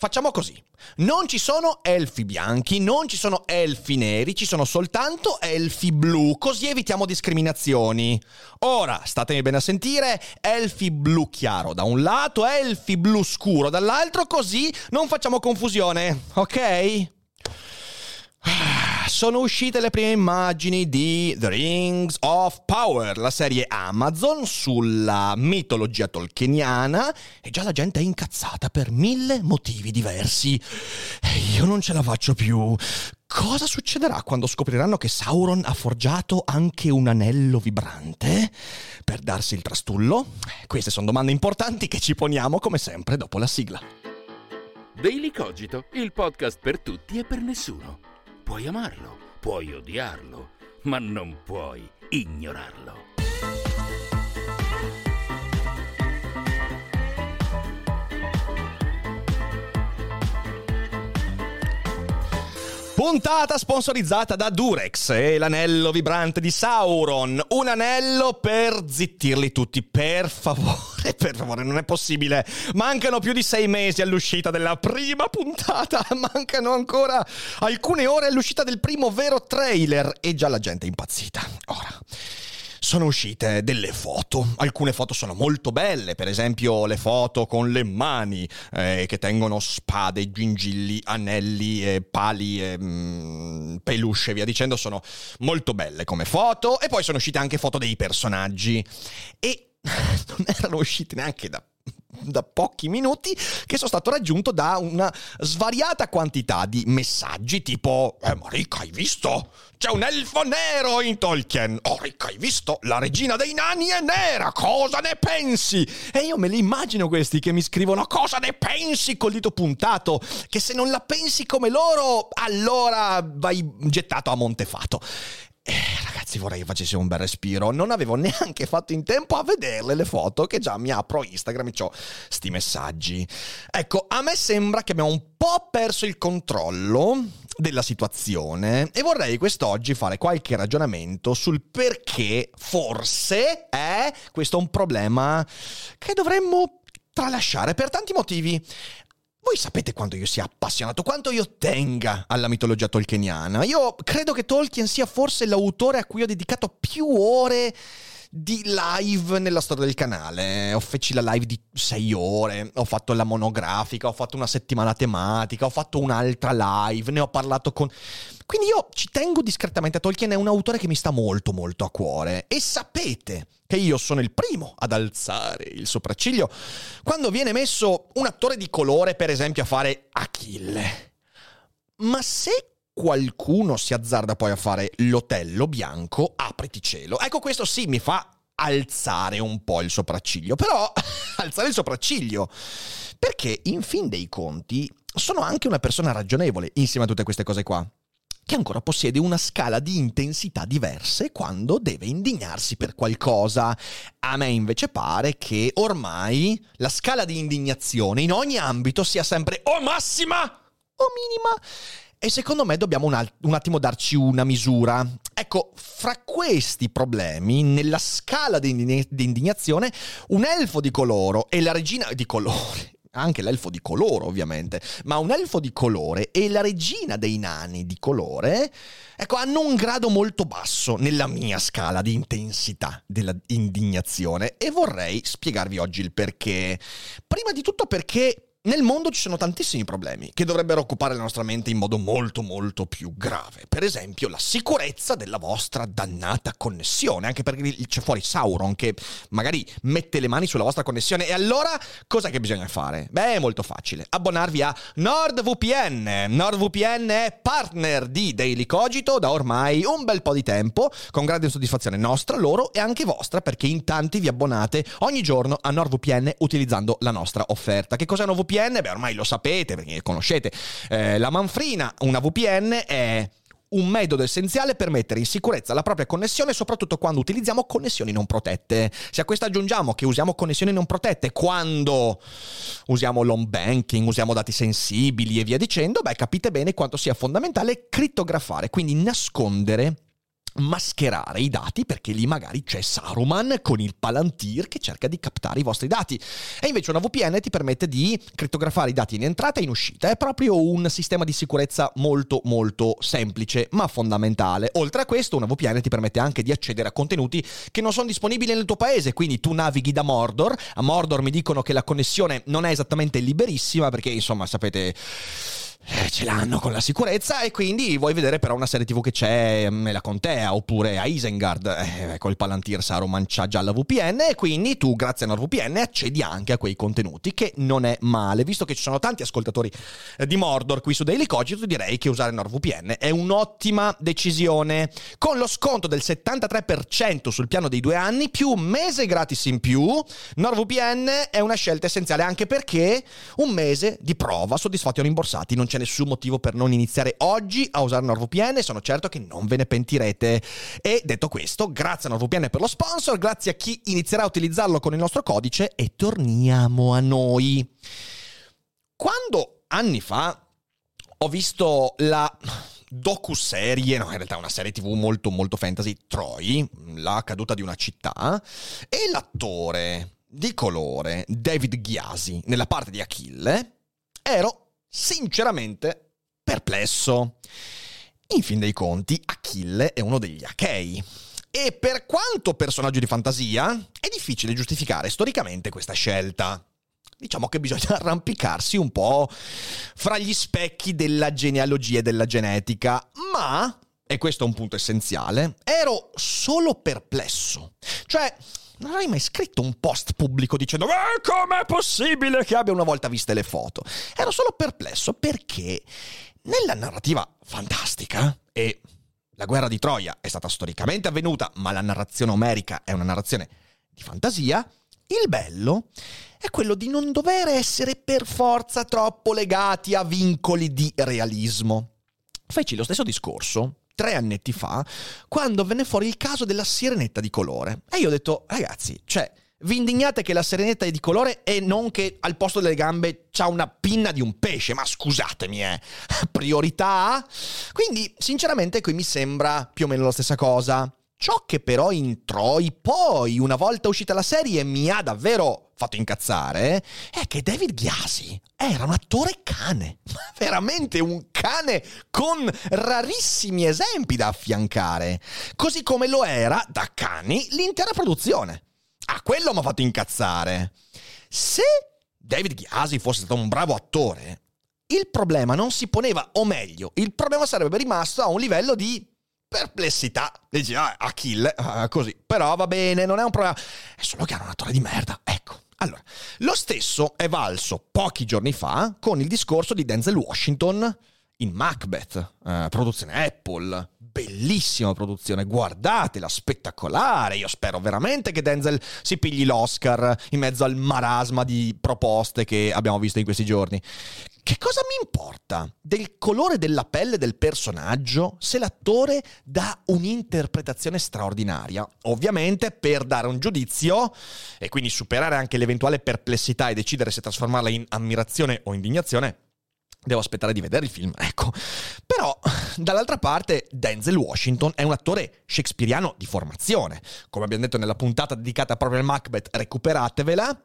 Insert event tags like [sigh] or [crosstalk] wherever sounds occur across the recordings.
Facciamo così. Non ci sono elfi bianchi, non ci sono elfi neri, ci sono soltanto elfi blu, così evitiamo discriminazioni. Ora, statemi bene a sentire, elfi blu chiaro da un lato, elfi blu scuro dall'altro, così non facciamo confusione, ok? Sono uscite le prime immagini di The Rings of Power, la serie Amazon sulla mitologia tolkieniana e già la gente è incazzata per mille motivi diversi. Io non ce la faccio più. Cosa succederà quando scopriranno che Sauron ha forgiato anche un anello vibrante per darsi il trastullo? Queste sono domande importanti che ci poniamo come sempre dopo la sigla. Daily Cogito, il podcast per tutti e per nessuno. Puoi amarlo, puoi odiarlo, ma non puoi ignorarlo. Puntata sponsorizzata da Durex e l'anello vibrante di Sauron. Un anello per zittirli tutti, per favore, per favore, non è possibile. Mancano più di sei mesi all'uscita della prima puntata, [laughs] mancano ancora alcune ore all'uscita del primo vero trailer e già la gente è impazzita. Ora sono uscite delle foto. Alcune foto sono molto belle, per esempio le foto con le mani eh, che tengono spade, gingilli, anelli, eh, pali, eh, peluche e via dicendo, sono molto belle come foto. E poi sono uscite anche foto dei personaggi. E [laughs] non erano uscite neanche da da pochi minuti che sono stato raggiunto da una svariata quantità di messaggi tipo eh ma Rick hai visto? C'è un elfo nero in Tolkien oh Rick hai visto? La regina dei nani è nera cosa ne pensi? E io me li immagino questi che mi scrivono cosa ne pensi col dito puntato che se non la pensi come loro allora vai gettato a Montefato eh, ragazzi, vorrei che facessi un bel respiro. Non avevo [laughs] neanche fatto in tempo a vederle le foto che già mi apro Instagram e ho sti messaggi. Ecco, a me sembra che abbiamo un po' perso il controllo della situazione e vorrei quest'oggi fare qualche ragionamento sul perché forse è questo un problema che dovremmo tralasciare per tanti motivi. Voi sapete quanto io sia appassionato, quanto io tenga alla mitologia tolkieniana. Io credo che Tolkien sia forse l'autore a cui ho dedicato più ore di live nella storia del canale. Ho feci la live di sei ore, ho fatto la monografica, ho fatto una settimana tematica, ho fatto un'altra live, ne ho parlato con... Quindi io ci tengo discretamente a Tolkien, è un autore che mi sta molto molto a cuore. E sapete che io sono il primo ad alzare il sopracciglio quando viene messo un attore di colore, per esempio, a fare Achille. Ma se qualcuno si azzarda poi a fare l'otello bianco, apriti cielo. Ecco, questo sì mi fa alzare un po' il sopracciglio, però [laughs] alzare il sopracciglio, perché in fin dei conti sono anche una persona ragionevole insieme a tutte queste cose qua che ancora possiede una scala di intensità diverse quando deve indignarsi per qualcosa. A me invece pare che ormai la scala di indignazione in ogni ambito sia sempre o massima o minima. E secondo me dobbiamo un, al- un, attimo darci una misura. Ecco, fra questi problemi, nella scala di, indign- di, indignazione, un elfo di coloro e la regina di colore, anche l'elfo di colore ovviamente, ma un elfo di colore e la regina dei nani di colore, ecco, hanno un grado molto basso nella mia scala di intensità della indignazione e vorrei spiegarvi oggi il perché. Prima di tutto perché nel mondo ci sono tantissimi problemi che dovrebbero occupare la nostra mente in modo molto molto più grave. Per esempio la sicurezza della vostra dannata connessione, anche perché c'è fuori Sauron che magari mette le mani sulla vostra connessione e allora cosa che bisogna fare? Beh, è molto facile. Abbonarvi a NordVPN. NordVPN è partner di Daily Cogito da ormai un bel po' di tempo, con grande soddisfazione nostra, loro e anche vostra, perché in tanti vi abbonate ogni giorno a NordVPN utilizzando la nostra offerta. Che cos'è una VPN? Beh ormai lo sapete perché conoscete eh, la manfrina, una VPN è un metodo essenziale per mettere in sicurezza la propria connessione, soprattutto quando utilizziamo connessioni non protette. Se a questo aggiungiamo che usiamo connessioni non protette quando usiamo l'home banking, usiamo dati sensibili e via dicendo, beh, capite bene quanto sia fondamentale crittografare, quindi nascondere mascherare i dati perché lì magari c'è Saruman con il Palantir che cerca di captare i vostri dati. E invece una VPN ti permette di crittografare i dati in entrata e in uscita. È proprio un sistema di sicurezza molto molto semplice ma fondamentale. Oltre a questo una VPN ti permette anche di accedere a contenuti che non sono disponibili nel tuo paese, quindi tu navighi da Mordor. A Mordor mi dicono che la connessione non è esattamente liberissima perché insomma sapete eh, ce l'hanno con la sicurezza e quindi vuoi vedere però una serie tv che c'è nella contea oppure a Isengard, eh, ecco il Palantir Saruman c'ha già la VPN e quindi tu grazie a NordVPN accedi anche a quei contenuti che non è male, visto che ci sono tanti ascoltatori eh, di Mordor qui su Daily Cogito direi che usare NordVPN è un'ottima decisione. Con lo sconto del 73% sul piano dei due anni più un mese gratis in più NordVPN è una scelta essenziale anche perché un mese di prova soddisfatti o rimborsati non c'è nessun motivo per non iniziare oggi a usare NordVPN, sono certo che non ve ne pentirete. E detto questo, grazie a NordVPN per lo sponsor, grazie a chi inizierà a utilizzarlo con il nostro codice e torniamo a noi. Quando anni fa ho visto la docu-serie, no, in realtà una serie tv molto molto fantasy, Troy, la caduta di una città, e l'attore di colore David Ghiasi nella parte di Achille, ero sinceramente perplesso. In fin dei conti, Achille è uno degli Achei. E per quanto personaggio di fantasia, è difficile giustificare storicamente questa scelta. Diciamo che bisogna [laughs] arrampicarsi un po' fra gli specchi della genealogia e della genetica, ma, e questo è un punto essenziale, ero solo perplesso. Cioè, non avrei mai scritto un post pubblico dicendo eh, com'è possibile che abbia una volta viste le foto. Ero solo perplesso perché nella narrativa fantastica e la guerra di Troia è stata storicamente avvenuta, ma la narrazione omerica è una narrazione di fantasia, il bello è quello di non dover essere per forza troppo legati a vincoli di realismo. Feci lo stesso discorso tre annetti fa, quando venne fuori il caso della sirenetta di colore. E io ho detto, ragazzi, cioè, vi indignate che la sirenetta è di colore e non che al posto delle gambe c'ha una pinna di un pesce, ma scusatemi, eh. Priorità? Quindi, sinceramente, qui mi sembra più o meno la stessa cosa. Ciò che però in Troy poi, una volta uscita la serie, mi ha davvero fatto incazzare è che David Ghiasi era un attore cane, [laughs] veramente un cane con rarissimi esempi da affiancare, così come lo era da cani l'intera produzione. Ah, quello mi ha fatto incazzare. Se David Ghiasi fosse stato un bravo attore, il problema non si poneva, o meglio, il problema sarebbe rimasto a un livello di perplessità. Dici, ah, Achille, ah, così. Però va bene, non è un problema. È solo che era un attore di merda. Ecco. Allora, lo stesso è valso pochi giorni fa con il discorso di Denzel Washington in Macbeth, eh, produzione Apple. Bellissima produzione, guardatela, spettacolare. Io spero veramente che Denzel si pigli l'Oscar in mezzo al marasma di proposte che abbiamo visto in questi giorni. Che cosa mi importa del colore della pelle del personaggio se l'attore dà un'interpretazione straordinaria? Ovviamente per dare un giudizio e quindi superare anche l'eventuale perplessità e decidere se trasformarla in ammirazione o indignazione, devo aspettare di vedere il film, ecco. Però, dall'altra parte, Denzel Washington è un attore shakespeariano di formazione. Come abbiamo detto nella puntata dedicata proprio al Macbeth, recuperatevela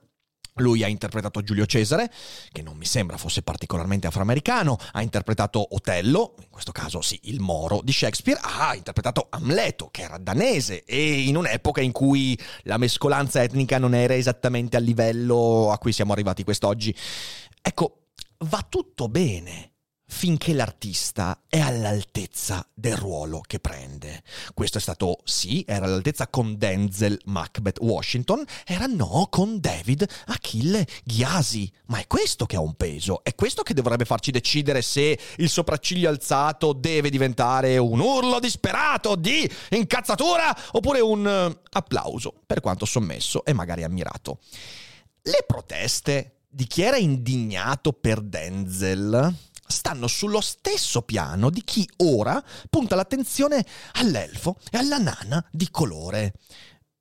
Lui ha interpretato Giulio Cesare, che non mi sembra fosse particolarmente afroamericano, ha interpretato Otello, in questo caso sì, il Moro di Shakespeare, ha interpretato Amleto, che era danese, e in un'epoca in cui la mescolanza etnica non era esattamente al livello a cui siamo arrivati quest'oggi. Ecco, va tutto bene finché l'artista è all'altezza del ruolo che prende. Questo è stato sì, era all'altezza con Denzel Macbeth Washington, era no con David Achille Ghiasi. Ma è questo che ha un peso, è questo che dovrebbe farci decidere se il sopracciglio alzato deve diventare un urlo disperato di incazzatura oppure un uh, applauso, per quanto sommesso e magari ammirato. Le proteste di chi era indignato per Denzel stanno sullo stesso piano di chi ora punta l'attenzione all'elfo e alla nana di colore.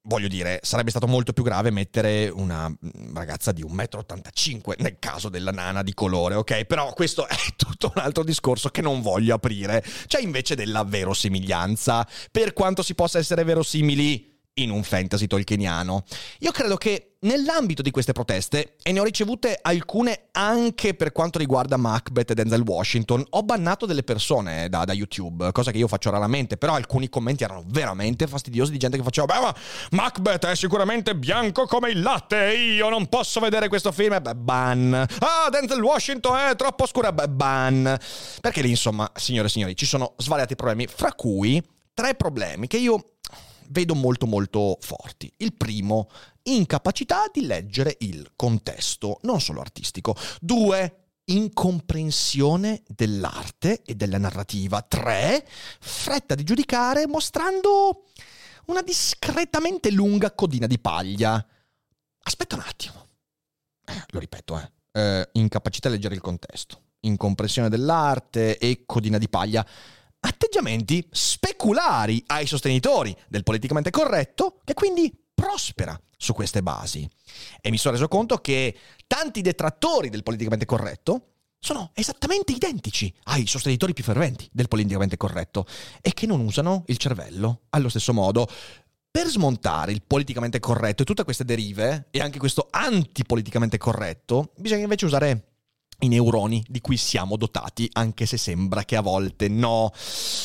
Voglio dire, sarebbe stato molto più grave mettere una mm, ragazza di 1,85 m nel caso della nana di colore, ok? Però questo è [laughs] tutto un altro discorso che non voglio aprire. C'è invece della verosimiglianza, per quanto si possa essere verosimili in un fantasy tolkieniano. Io credo che nell'ambito di queste proteste, e ne ho ricevute alcune anche per quanto riguarda Macbeth e Denzel Washington, ho bannato delle persone da, da, YouTube, cosa che io faccio raramente, però alcuni commenti erano veramente fastidiosi di gente che faceva, beh ma Macbeth è sicuramente bianco come il latte io non posso vedere questo film, beh ban. Ah, Denzel Washington è troppo scura, beh ban. Perché lì insomma, signore e signori, ci sono svariati problemi, fra cui tre problemi che io vedo molto molto forti. Il primo, incapacità di leggere il contesto, non solo artistico. Due, incomprensione dell'arte e della narrativa. Tre, fretta di giudicare mostrando una discretamente lunga codina di paglia. Aspetta un attimo. Eh, lo ripeto, eh. eh incapacità di leggere il contesto, incomprensione dell'arte e codina di paglia atteggiamenti speculari ai sostenitori del politicamente corretto, che quindi prospera su queste basi. E mi sono reso conto che tanti detrattori del politicamente corretto sono esattamente identici ai sostenitori più ferventi del politicamente corretto e che non usano il cervello allo stesso modo. Per smontare il politicamente corretto e tutte queste derive, e anche questo antipoliticamente corretto, bisogna invece usare i neuroni di cui siamo dotati, anche se sembra che a volte no.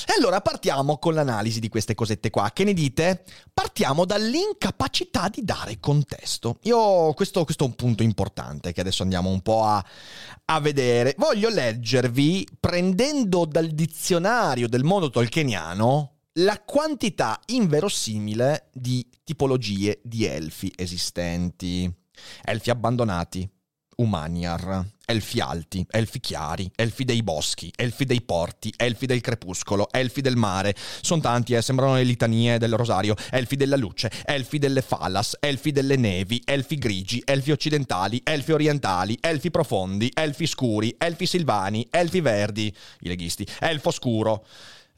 E allora partiamo con l'analisi di queste cosette qua. Che ne dite? Partiamo dall'incapacità di dare contesto. Io, questo, questo è un punto importante che adesso andiamo un po' a, a vedere. Voglio leggervi, prendendo dal dizionario del mondo tolkieniano, la quantità inverosimile di tipologie di elfi esistenti. Elfi abbandonati, Umaniar, elfi alti, elfi chiari, elfi dei boschi, elfi dei porti, elfi del crepuscolo, elfi del mare. Sono tanti, eh, sembrano le litanie del rosario. Elfi della luce, elfi delle falas, elfi delle nevi, elfi grigi, elfi occidentali, elfi orientali, elfi profondi, elfi scuri, elfi silvani, elfi verdi, i leghisti, elfo scuro.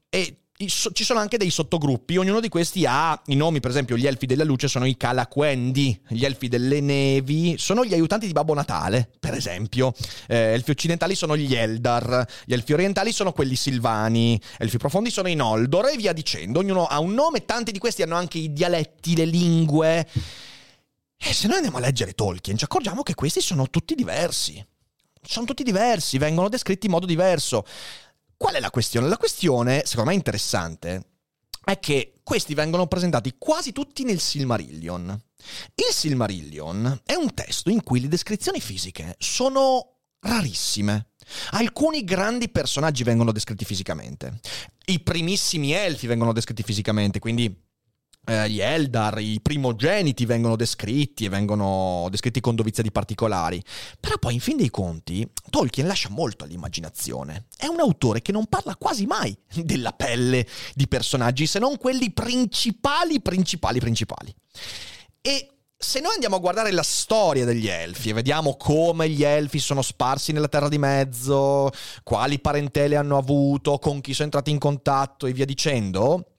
E ci sono anche dei sottogruppi, ognuno di questi ha i nomi, per esempio gli elfi della luce sono i Calaquendi, gli elfi delle nevi sono gli aiutanti di Babbo Natale, per esempio, eh, elfi occidentali sono gli Eldar, gli elfi orientali sono quelli silvani, elfi profondi sono i Noldor e via dicendo, ognuno ha un nome, tanti di questi hanno anche i dialetti, le lingue. E se noi andiamo a leggere Tolkien ci accorgiamo che questi sono tutti diversi. Sono tutti diversi, vengono descritti in modo diverso. Qual è la questione? La questione, secondo me interessante, è che questi vengono presentati quasi tutti nel Silmarillion. Il Silmarillion è un testo in cui le descrizioni fisiche sono rarissime. Alcuni grandi personaggi vengono descritti fisicamente. I primissimi elfi vengono descritti fisicamente, quindi eh, gli Eldar, i primogeniti vengono descritti e vengono descritti con dovizia di particolari. Però poi, in fin dei conti, Tolkien lascia molto all'immaginazione. È un autore che non parla quasi mai [laughs] della pelle di personaggi, se non quelli principali, principali, principali. E se noi andiamo a guardare la storia degli elfi e vediamo come gli elfi sono sparsi nella Terra di Mezzo, quali parentele hanno avuto, con chi sono entrati in contatto e via dicendo,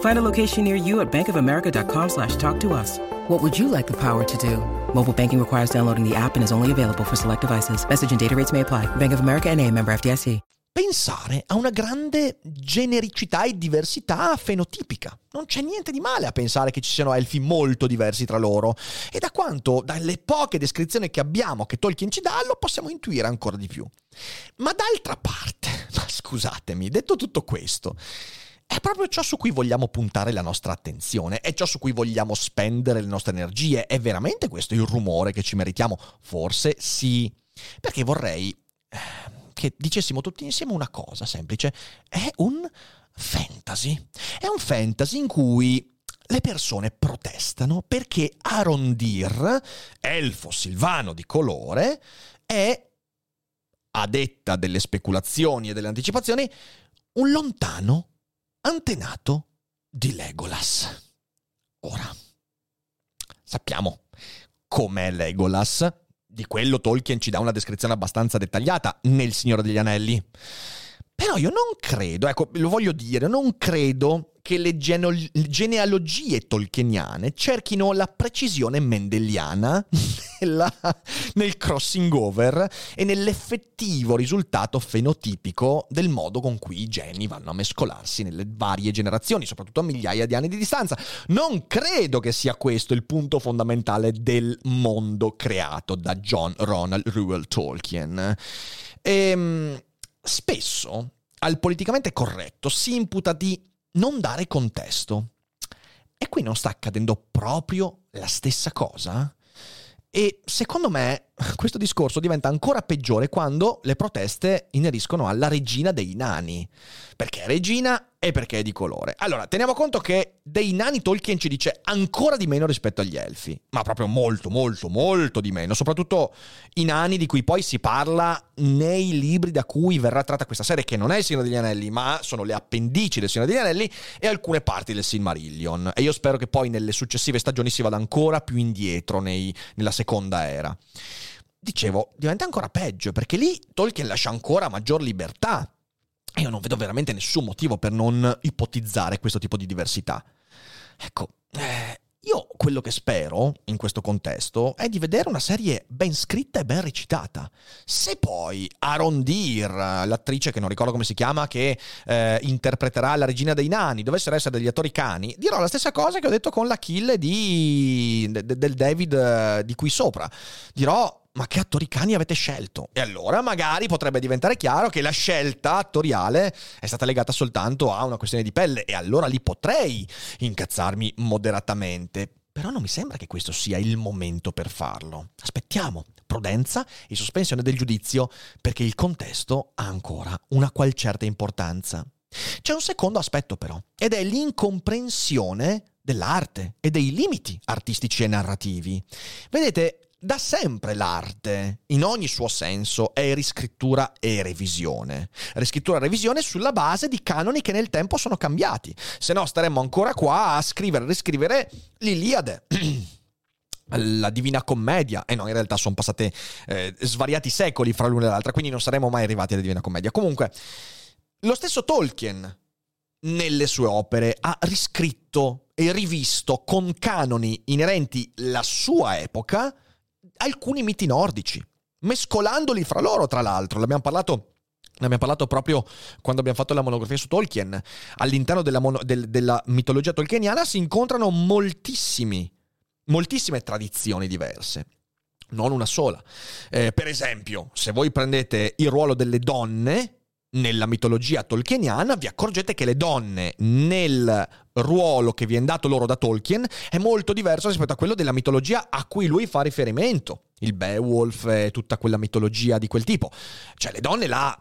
Find a location near you at bankofamerica.com slash talk to us. What would you like the power to do? Mobile banking requires downloading the app and is only available for select devices. Message and data rates may apply. Bank of America and a member FDIC. Pensare a una grande genericità e diversità fenotipica. Non c'è niente di male a pensare che ci siano elfi molto diversi tra loro. E da quanto, dalle poche descrizioni che abbiamo che Tolkien ci dà, lo possiamo intuire ancora di più. Ma d'altra parte, [laughs] ma scusatemi, detto tutto questo, è proprio ciò su cui vogliamo puntare la nostra attenzione, è ciò su cui vogliamo spendere le nostre energie, è veramente questo il rumore che ci meritiamo? Forse sì, perché vorrei eh, che dicessimo tutti insieme una cosa semplice, è un fantasy, è un fantasy in cui le persone protestano perché Arondir, elfo silvano di colore, è, a detta delle speculazioni e delle anticipazioni, un lontano antenato di Legolas. Ora, sappiamo com'è Legolas, di quello Tolkien ci dà una descrizione abbastanza dettagliata nel Signore degli Anelli. Però io non credo, ecco, lo voglio dire, non credo che le geno- genealogie tolkieniane cerchino la precisione mendeliana [laughs] nella, nel crossing over e nell'effettivo risultato fenotipico del modo con cui i geni vanno a mescolarsi nelle varie generazioni, soprattutto a migliaia di anni di distanza. Non credo che sia questo il punto fondamentale del mondo creato da John Ronald Reuel Tolkien. Ehm, spesso al politicamente corretto si imputa di non dare contesto. E qui non sta accadendo proprio la stessa cosa? E secondo me questo discorso diventa ancora peggiore quando le proteste ineriscono alla regina dei nani. Perché è regina e perché è di colore. Allora, teniamo conto che dei nani Tolkien ci dice ancora di meno rispetto agli elfi, ma proprio molto, molto, molto di meno. Soprattutto i nani di cui poi si parla nei libri da cui verrà tratta questa serie, che non è il Signore degli Anelli, ma sono le appendici del Signore degli Anelli e alcune parti del Silmarillion. E io spero che poi nelle successive stagioni si vada ancora più indietro nei, nella seconda era dicevo, diventa ancora peggio, perché lì Tolkien lascia ancora maggior libertà. E io non vedo veramente nessun motivo per non ipotizzare questo tipo di diversità. Ecco, eh, io quello che spero in questo contesto è di vedere una serie ben scritta e ben recitata. Se poi Arondir, l'attrice che non ricordo come si chiama, che eh, interpreterà la regina dei nani, dovessero essere degli attori cani, dirò la stessa cosa che ho detto con la kill di, de, del David eh, di qui sopra. Dirò ma che attori cani avete scelto? E allora magari potrebbe diventare chiaro che la scelta attoriale è stata legata soltanto a una questione di pelle e allora lì potrei incazzarmi moderatamente. Però non mi sembra che questo sia il momento per farlo. Aspettiamo, prudenza e sospensione del giudizio, perché il contesto ha ancora una qual certa importanza. C'è un secondo aspetto però, ed è l'incomprensione dell'arte e dei limiti artistici e narrativi. Vedete, da sempre l'arte, in ogni suo senso, è riscrittura e revisione. Riscrittura e revisione sulla base di canoni che nel tempo sono cambiati. Se no staremmo ancora qua a scrivere e riscrivere l'Iliade. [clears throat] la Divina Commedia, e no, in realtà sono passati eh, svariati secoli fra l'una e l'altra, quindi non saremmo mai arrivati alla Divina Commedia. Comunque, lo stesso Tolkien, nelle sue opere, ha riscritto e rivisto con canoni inerenti alla sua epoca alcuni miti nordici, mescolandoli fra loro, tra l'altro. L'abbiamo parlato ne abbiamo parlato proprio quando abbiamo fatto la monografia su Tolkien. All'interno della, mono, del, della mitologia tolkieniana si incontrano moltissime tradizioni diverse. Non una sola. Eh, per esempio, se voi prendete il ruolo delle donne nella mitologia tolkieniana, vi accorgete che le donne nel ruolo che viene dato loro da Tolkien è molto diverso rispetto a quello della mitologia a cui lui fa riferimento. Il Beowulf e tutta quella mitologia di quel tipo. Cioè le donne là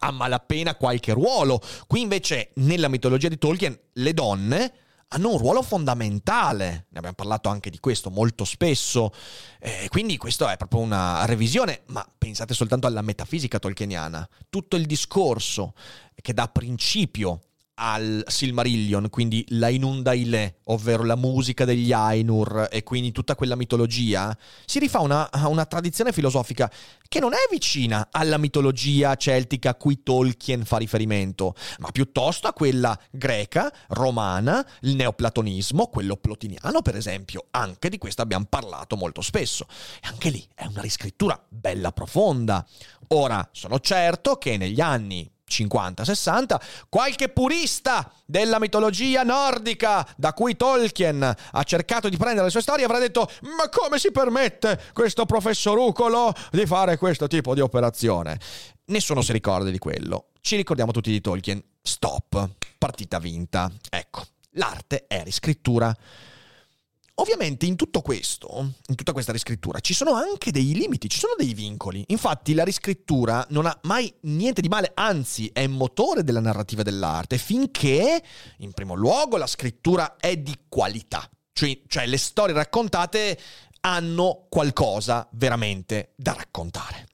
a malapena qualche ruolo. Qui invece nella mitologia di Tolkien le donne hanno un ruolo fondamentale. Ne abbiamo parlato anche di questo molto spesso. Eh, quindi questo è proprio una revisione, ma pensate soltanto alla metafisica tolkieniana. Tutto il discorso che dà principio al Silmarillion, quindi la Inundaile, ovvero la musica degli Ainur e quindi tutta quella mitologia, si rifà una, a una tradizione filosofica che non è vicina alla mitologia celtica a cui Tolkien fa riferimento, ma piuttosto a quella greca, romana, il neoplatonismo, quello plotiniano per esempio. Anche di questo abbiamo parlato molto spesso. E anche lì è una riscrittura bella profonda. Ora, sono certo che negli anni 50-60, qualche purista della mitologia nordica da cui Tolkien ha cercato di prendere le sue storie avrà detto ma come si permette questo professorucolo di fare questo tipo di operazione? Nessuno si ricorda di quello. Ci ricordiamo tutti di Tolkien. Stop. Partita vinta. Ecco, l'arte è riscrittura. Ovviamente in tutto questo, in tutta questa riscrittura, ci sono anche dei limiti, ci sono dei vincoli. Infatti la riscrittura non ha mai niente di male, anzi è motore della narrativa dell'arte, finché, in primo luogo, la scrittura è di qualità. Cioè, cioè le storie raccontate hanno qualcosa veramente da raccontare.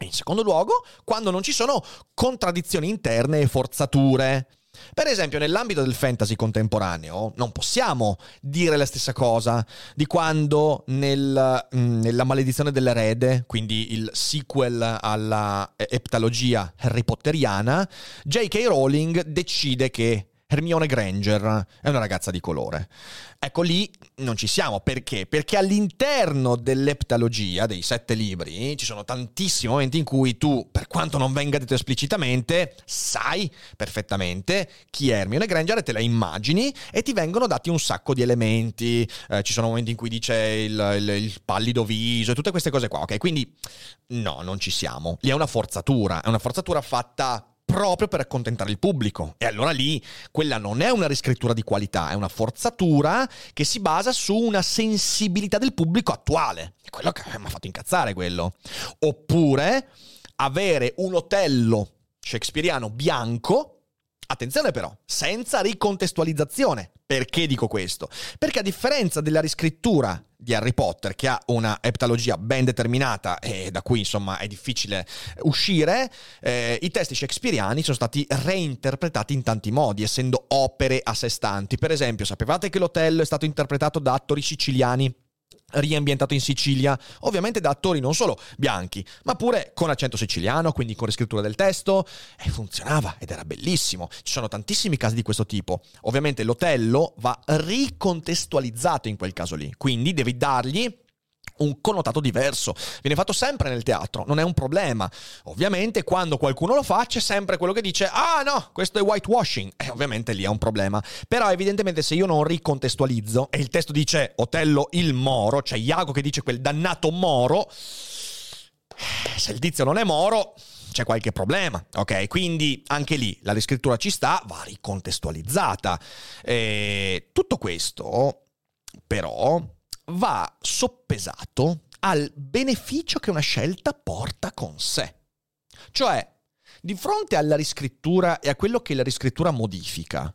E in secondo luogo, quando non ci sono contraddizioni interne e forzature. Per esempio, nell'ambito del fantasy contemporaneo non possiamo dire la stessa cosa di quando nel, mm, nella maledizione dell'erede, quindi il sequel alla eptalogia Harry Potteriana, J.K. Rowling decide che Hermione Granger è una ragazza di colore. Ecco lì non ci siamo, perché? Perché all'interno dell'eptalogia, dei sette libri, ci sono tantissimi momenti in cui tu, per quanto non venga detto esplicitamente, sai perfettamente chi è Hermione Granger e te la immagini e ti vengono dati un sacco di elementi. Eh, ci sono momenti in cui dice il, il, il pallido viso e tutte queste cose qua, ok? Quindi no, non ci siamo. Lì è una forzatura, è una forzatura fatta proprio per accontentare il pubblico. E allora lì quella non è una riscrittura di qualità, è una forzatura che si basa su una sensibilità del pubblico attuale. È quello che mi ha fatto incazzare quello. Oppure avere un Otello shakespeariano bianco Attenzione però, senza ricontestualizzazione. Perché dico questo? Perché a differenza della riscrittura di Harry Potter, che ha una eptalogia ben determinata e da cui insomma è difficile uscire, eh, i testi shakespeariani sono stati reinterpretati in tanti modi, essendo opere a sé stanti. Per esempio, sapevate che l'Otello è stato interpretato da attori siciliani? Riambientato in Sicilia, ovviamente da attori non solo bianchi, ma pure con accento siciliano, quindi con riscrittura del testo, e funzionava ed era bellissimo. Ci sono tantissimi casi di questo tipo. Ovviamente l'Otello va ricontestualizzato in quel caso lì, quindi devi dargli un connotato diverso. Viene fatto sempre nel teatro, non è un problema. Ovviamente quando qualcuno lo fa c'è sempre quello che dice "Ah no, questo è whitewashing". E ovviamente lì è un problema. Però evidentemente se io non ricontestualizzo e il testo dice Otello il Moro, cioè Iago che dice quel dannato Moro, se il tizio non è Moro, c'è qualche problema, ok? Quindi anche lì la riscrittura ci sta, va ricontestualizzata. E tutto questo, però, va soppesato al beneficio che una scelta porta con sé. Cioè, di fronte alla riscrittura e a quello che la riscrittura modifica,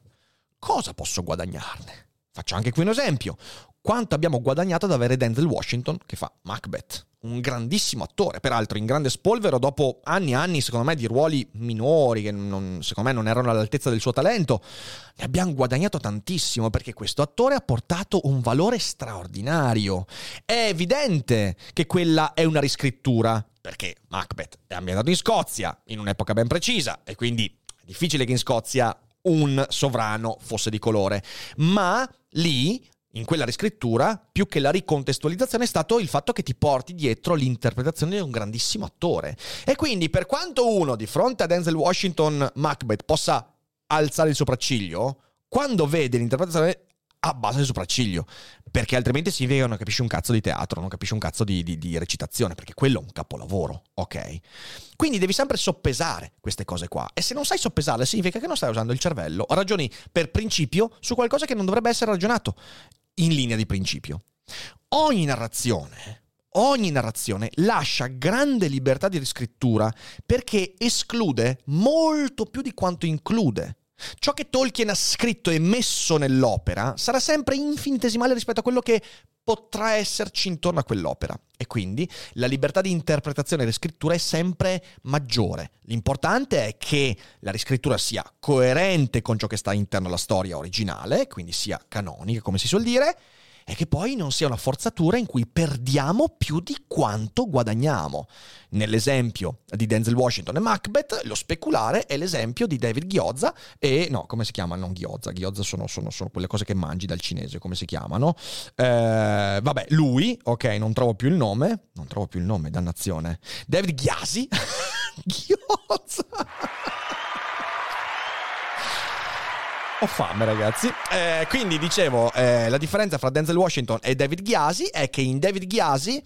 cosa posso guadagnarne? Faccio anche qui un esempio. Quanto abbiamo guadagnato ad avere Denzel Washington che fa Macbeth? un grandissimo attore, peraltro in grande spolvero dopo anni e anni, secondo me, di ruoli minori che non, secondo me non erano all'altezza del suo talento. Ne abbiamo guadagnato tantissimo perché questo attore ha portato un valore straordinario. È evidente che quella è una riscrittura, perché Macbeth è ambientato in Scozia, in un'epoca ben precisa, e quindi è difficile che in Scozia un sovrano fosse di colore, ma lì in quella riscrittura, più che la ricontestualizzazione, è stato il fatto che ti porti dietro l'interpretazione di un grandissimo attore. E quindi, per quanto uno di fronte a Denzel Washington Macbeth possa alzare il sopracciglio, quando vede l'interpretazione abbassa il sopracciglio, perché altrimenti significa che non capisci un cazzo di teatro, non capisci un cazzo di, di, di, recitazione, perché quello è un capolavoro, ok? Quindi devi sempre soppesare queste cose qua, e se non sai soppesarle significa che non stai usando il cervello, ragioni per principio su qualcosa che non dovrebbe essere ragionato in linea di principio. Ogni narrazione, ogni narrazione lascia grande libertà di riscrittura perché esclude molto più di quanto include. Ciò che Tolkien ha scritto e messo nell'opera sarà sempre infinitesimale rispetto a quello che potrà esserci intorno a quell'opera. E quindi la libertà di interpretazione e riscrittura è sempre maggiore. L'importante è che la riscrittura sia coerente con ciò che sta all'interno della storia originale, quindi sia canonica, come si suol dire, e che poi non sia una forzatura in cui perdiamo più di quanto guadagniamo. Nell'esempio di Denzel Washington e Macbeth, lo speculare è l'esempio di David Ghiozza e... no, come si chiama? Non Ghiozza, Ghiozza sono, sono, sono quelle cose che mangi dal cinese, come si chiamano? Eh, vabbè, lui, ok, non trovo più il nome, non trovo più il nome, dannazione. David Ghiasi? [laughs] Ghiozza! Ho fame, ragazzi. Eh, quindi dicevo, eh, la differenza fra Denzel Washington e David Ghiasi è che in David Ghiasi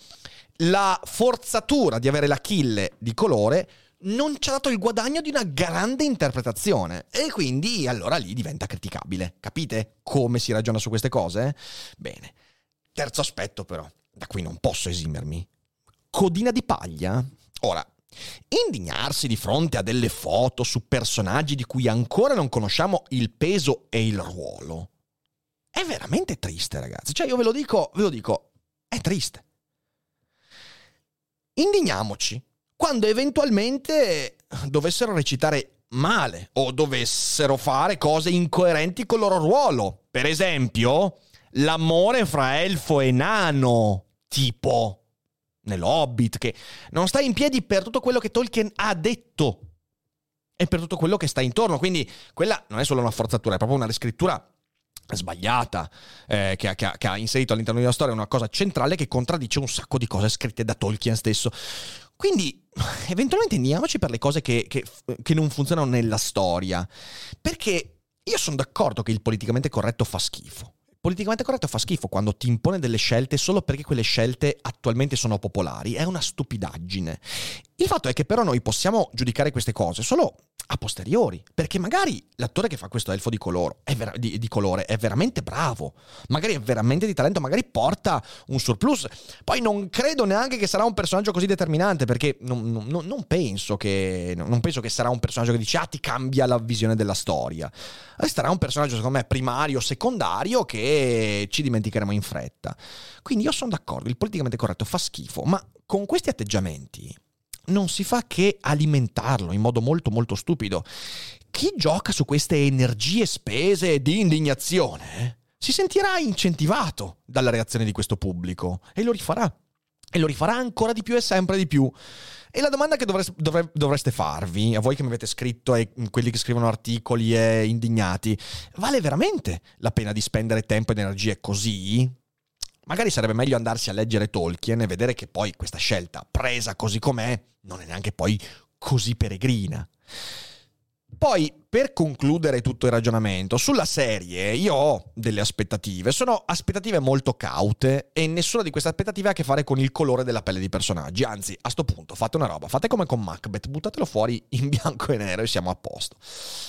la forzatura di avere la kill di colore non ci ha dato il guadagno di una grande interpretazione e quindi allora lì diventa criticabile. Capite come si ragiona su queste cose? Bene. Terzo aspetto però, da cui non posso esimermi. Codina di paglia? Ora, Indignarsi di fronte a delle foto su personaggi di cui ancora non conosciamo il peso e il ruolo è veramente triste, ragazzi. Cioè, io ve lo dico, ve lo dico, è triste. Indigniamoci quando eventualmente dovessero recitare male o dovessero fare cose incoerenti con il loro ruolo. Per esempio, l'amore fra elfo e nano, tipo nell'Hobbit, che non sta in piedi per tutto quello che Tolkien ha detto e per tutto quello che sta intorno. Quindi quella non è solo una forzatura, è proprio una riscrittura sbagliata eh, che, ha, che, che, ha, inserito all'interno della storia una cosa centrale che contraddice un sacco di cose scritte da Tolkien stesso. Quindi, [laughs] eventualmente andiamoci per le cose che, che non funzionano nella storia. Perché io sono d'accordo che il politicamente corretto fa schifo politicamente corretto fa schifo quando ti impone delle scelte solo perché quelle scelte attualmente sono popolari. È una stupidaggine. Il fatto è che però noi possiamo giudicare queste cose solo a posteriori, perché magari l'attore che fa questo elfo di, coloro, ver- di, di, colore è veramente bravo, magari è veramente di talento, magari porta un surplus. Poi non credo neanche che sarà un personaggio così determinante, perché non, non, non, penso, che, non penso che sarà un personaggio che dice ah ti cambia la visione della storia. Sarà un personaggio secondo me primario, secondario, che ci dimenticheremo in fretta. Quindi io sono d'accordo, il politicamente corretto fa schifo, ma con questi atteggiamenti non si fa che alimentarlo in modo molto molto stupido. Chi gioca su queste energie spese di indignazione si sentirà incentivato dalla reazione di questo pubblico e lo rifarà. E lo rifarà ancora di più e sempre di più. E la domanda che dovreste, dovre, dovreste farvi, a voi che mi avete scritto e quelli che scrivono articoli e indignati, vale veramente la pena di spendere tempo ed energie così? Magari sarebbe meglio andarsi a leggere Tolkien e vedere che poi questa scelta, presa così com'è, non è neanche poi così peregrina. Poi, per concludere tutto il ragionamento, sulla serie io ho delle aspettative, sono aspettative molto caute e nessuna di queste aspettative ha a che fare con il colore della pelle dei personaggi, anzi, a sto punto fate una roba, fate come con Macbeth, buttatelo fuori in [laughs] bianco e nero e siamo a posto.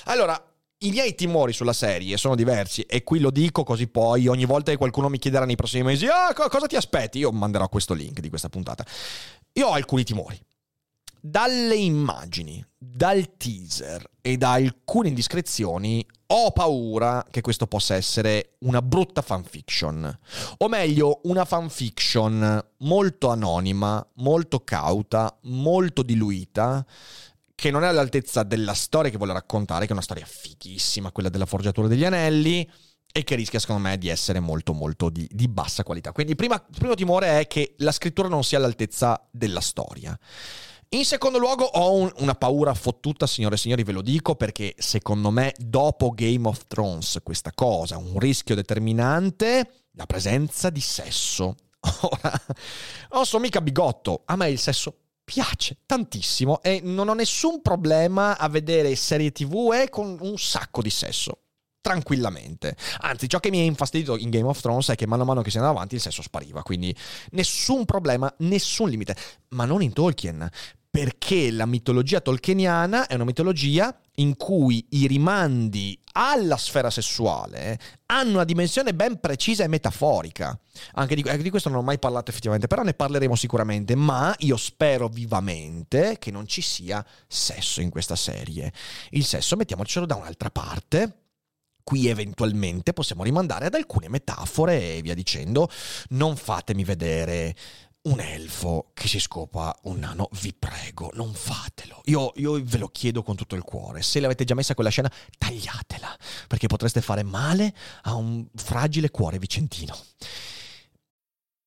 Allora, i miei timori sulla serie sono diversi e qui lo dico così poi ogni volta che qualcuno mi chiederà nei prossimi mesi ah, cosa ti aspetti, io manderò questo link di questa puntata. Io ho alcuni timori. Dalle immagini, dal teaser e da alcune indiscrezioni ho paura che questo possa essere una brutta fanfiction. O meglio, una fanfiction molto anonima, molto cauta, molto diluita che non è all'altezza della storia che vuole raccontare, che è una storia fighissima, quella della forgiatura degli anelli, e che rischia secondo me di essere molto molto di, di bassa qualità. Quindi il primo timore è che la scrittura non sia all'altezza della storia. In secondo luogo ho un, una paura fottuta, signore e signori, ve lo dico, perché secondo me dopo Game of Thrones questa cosa, un rischio determinante, la presenza di sesso. [laughs] Ora, non sono mica bigotto, a me il sesso piace tantissimo e non ho nessun problema a vedere serie tv e con un sacco di sesso. Tranquillamente. Anzi, ciò che mi ha infastidito in Game of Thrones è che mano a mano che si andava avanti il sesso spariva. Quindi nessun problema, nessun limite. Ma non in Tolkien perché la mitologia tolkieniana è una mitologia in cui i rimandi alla sfera sessuale hanno una dimensione ben precisa e metaforica. Anche di, di, questo non ho mai parlato effettivamente, però ne parleremo sicuramente, ma io spero vivamente che non ci sia sesso in questa serie. Il sesso mettiamocelo da un'altra parte. Qui eventualmente possiamo rimandare ad alcune metafore e via dicendo. Non fatemi vedere un elfo che si scopa un nano, vi prego, non fatelo. Io, io ve lo chiedo con tutto il cuore. Se l'avete già messa quella scena, tagliatela, perché potreste fare male a un fragile cuore vicentino.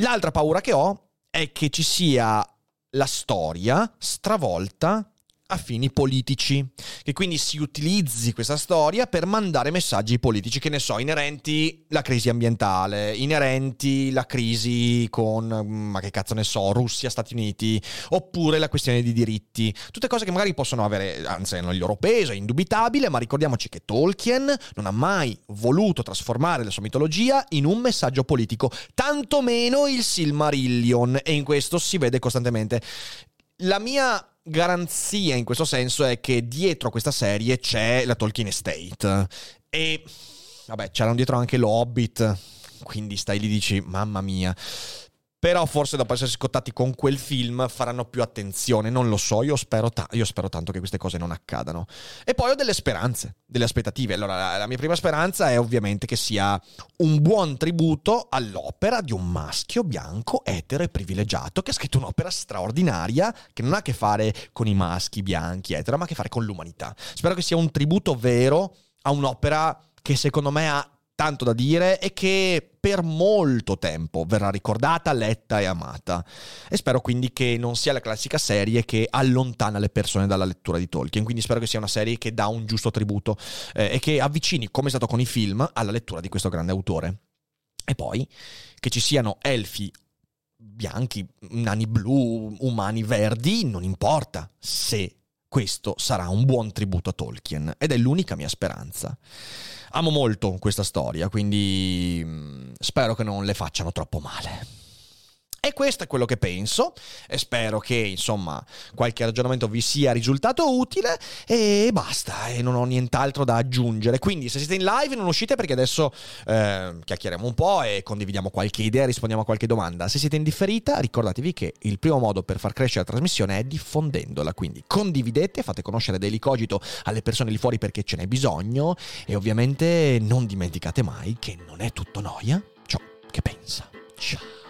L'altra paura che ho è che ci sia la storia stravolta a fini politici, che quindi si utilizzi questa storia per mandare messaggi politici, che ne so, inerenti la crisi ambientale, inerenti la crisi con, mm, ma che cazzo ne so, Russia, Stati Uniti, oppure la questione di diritti, tutte cose che magari possono avere, anzi hanno il loro peso, è indubitabile, ma ricordiamoci che Tolkien non ha mai voluto trasformare la sua mitologia in un messaggio politico, tantomeno il Silmarillion, e in questo si vede costantemente. La mia garanzia in questo senso è che dietro questa serie c'è la Tolkien Estate. E vabbè, c'erano dietro anche l'Hobbit. Quindi stai lì e dici, mamma mia. Però forse dopo essersi scottati con quel film faranno più attenzione, non lo so, io spero, ta- io spero tanto che queste cose non accadano. E poi ho delle speranze, delle aspettative. Allora, la, la mia prima speranza è ovviamente che sia un buon tributo all'opera di un maschio bianco, etero e privilegiato, che ha scritto un'opera straordinaria, che non ha a che fare con i maschi bianchi, etero, ma ha a che fare con l'umanità. Spero che sia un tributo vero a un'opera che secondo me ha tanto da dire e che per molto tempo verrà ricordata, letta e amata. E spero quindi che non sia la classica serie che allontana le persone dalla lettura di Tolkien. Quindi spero che sia una serie che dà un giusto tributo eh, e che avvicini, come è stato con i film, alla lettura di questo grande autore. E poi che ci siano elfi bianchi, nani blu, umani verdi, non importa se questo sarà un buon tributo a Tolkien ed è l'unica mia speranza. Amo molto questa storia, quindi mm, spero che non le facciano troppo male. E questo è quello che penso e spero che insomma qualche ragionamento vi sia risultato utile e basta e non ho nient'altro da aggiungere. Quindi se siete in live non uscite perché adesso eh, chiacchieriamo un po' e condividiamo qualche idea, rispondiamo a qualche domanda. Se siete in differita ricordatevi che il primo modo per far crescere la trasmissione è diffondendola, quindi condividete, fate conoscere Daily Cogito alle persone lì fuori perché ce n'è bisogno e ovviamente non dimenticate mai che non è tutto noia ciò che pensa. Ciao.